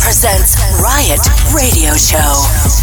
presents Riot Radio Show.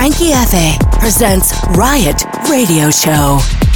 Frankie F. presents Riot Radio Show.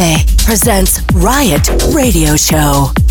F. presents Riot Radio Show.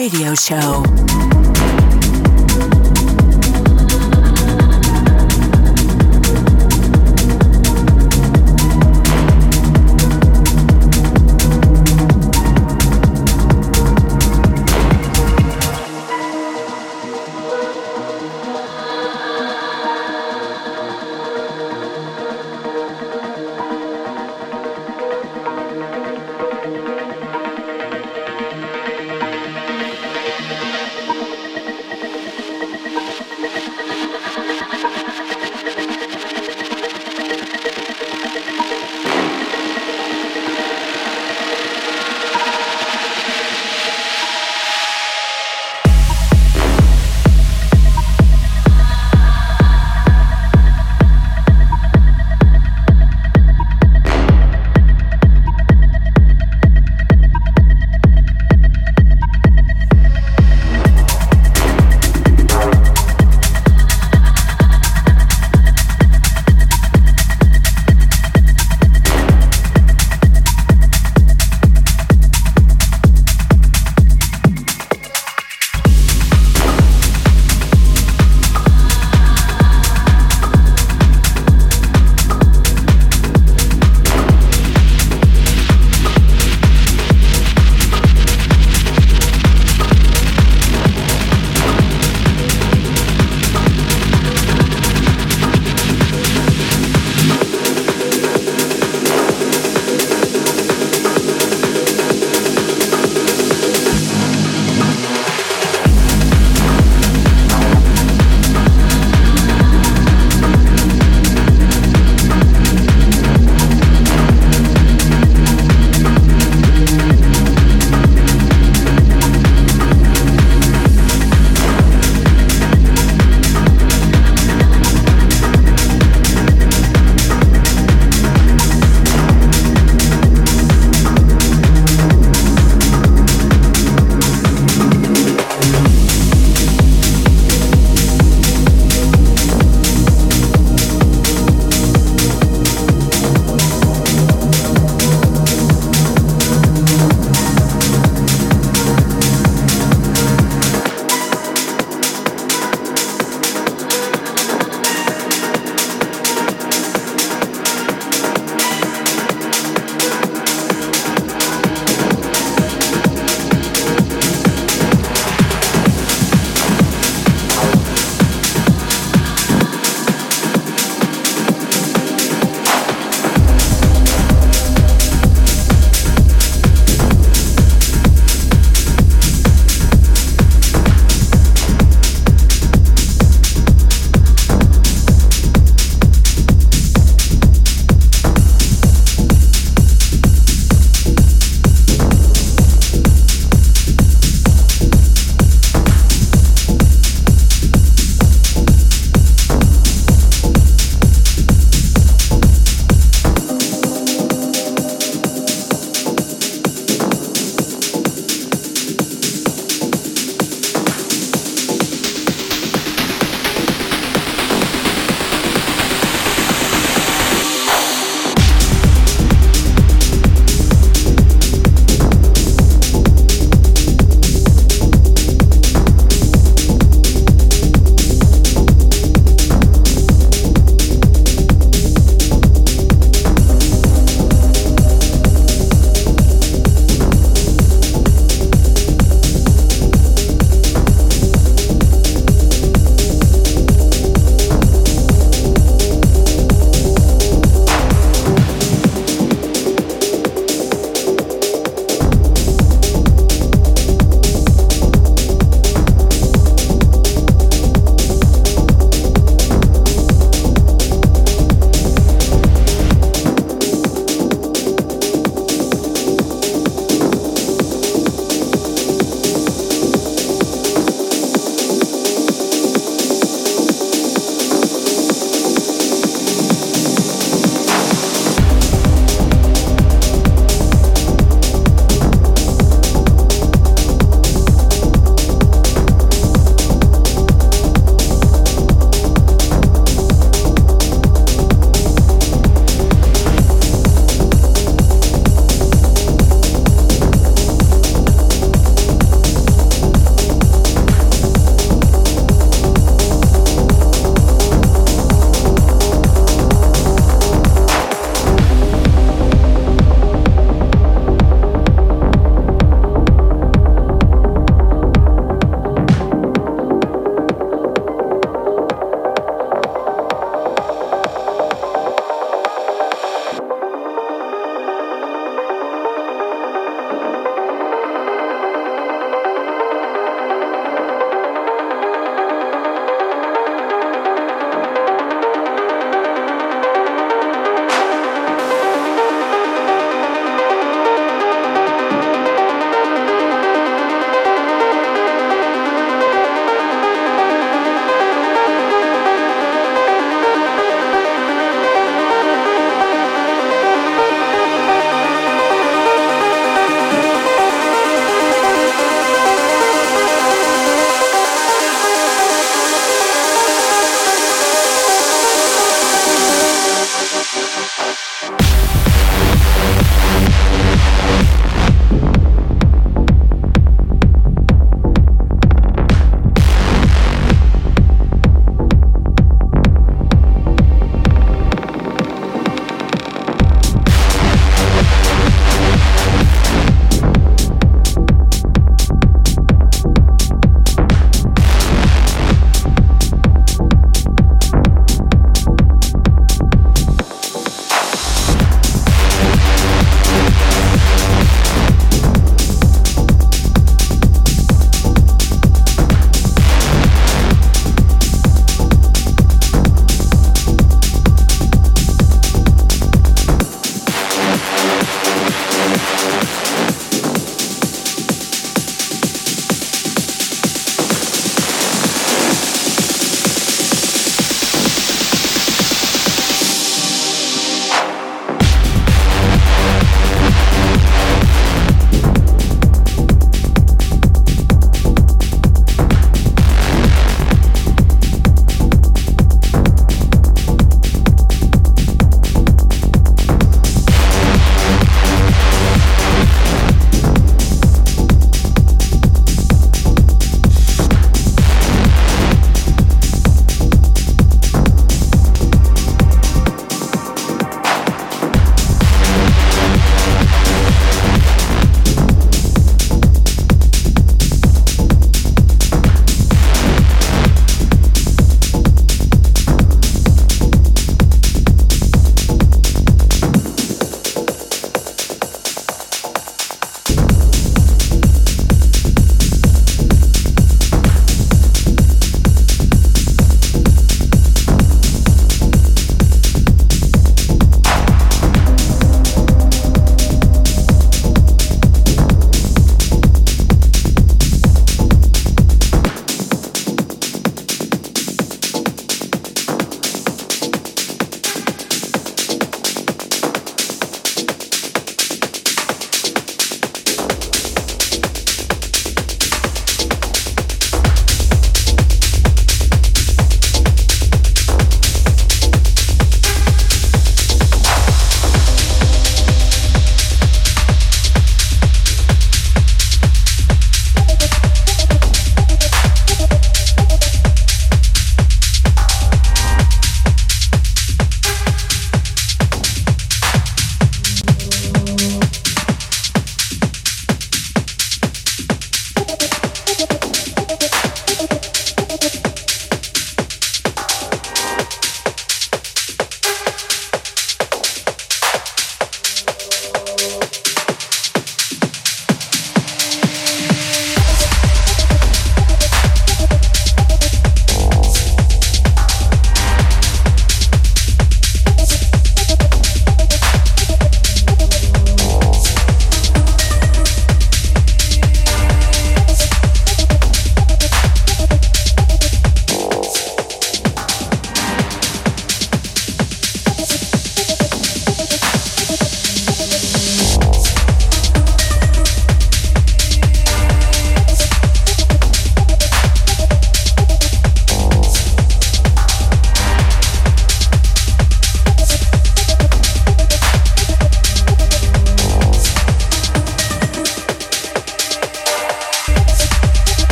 Radio Show.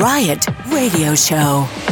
Riot Radio Show.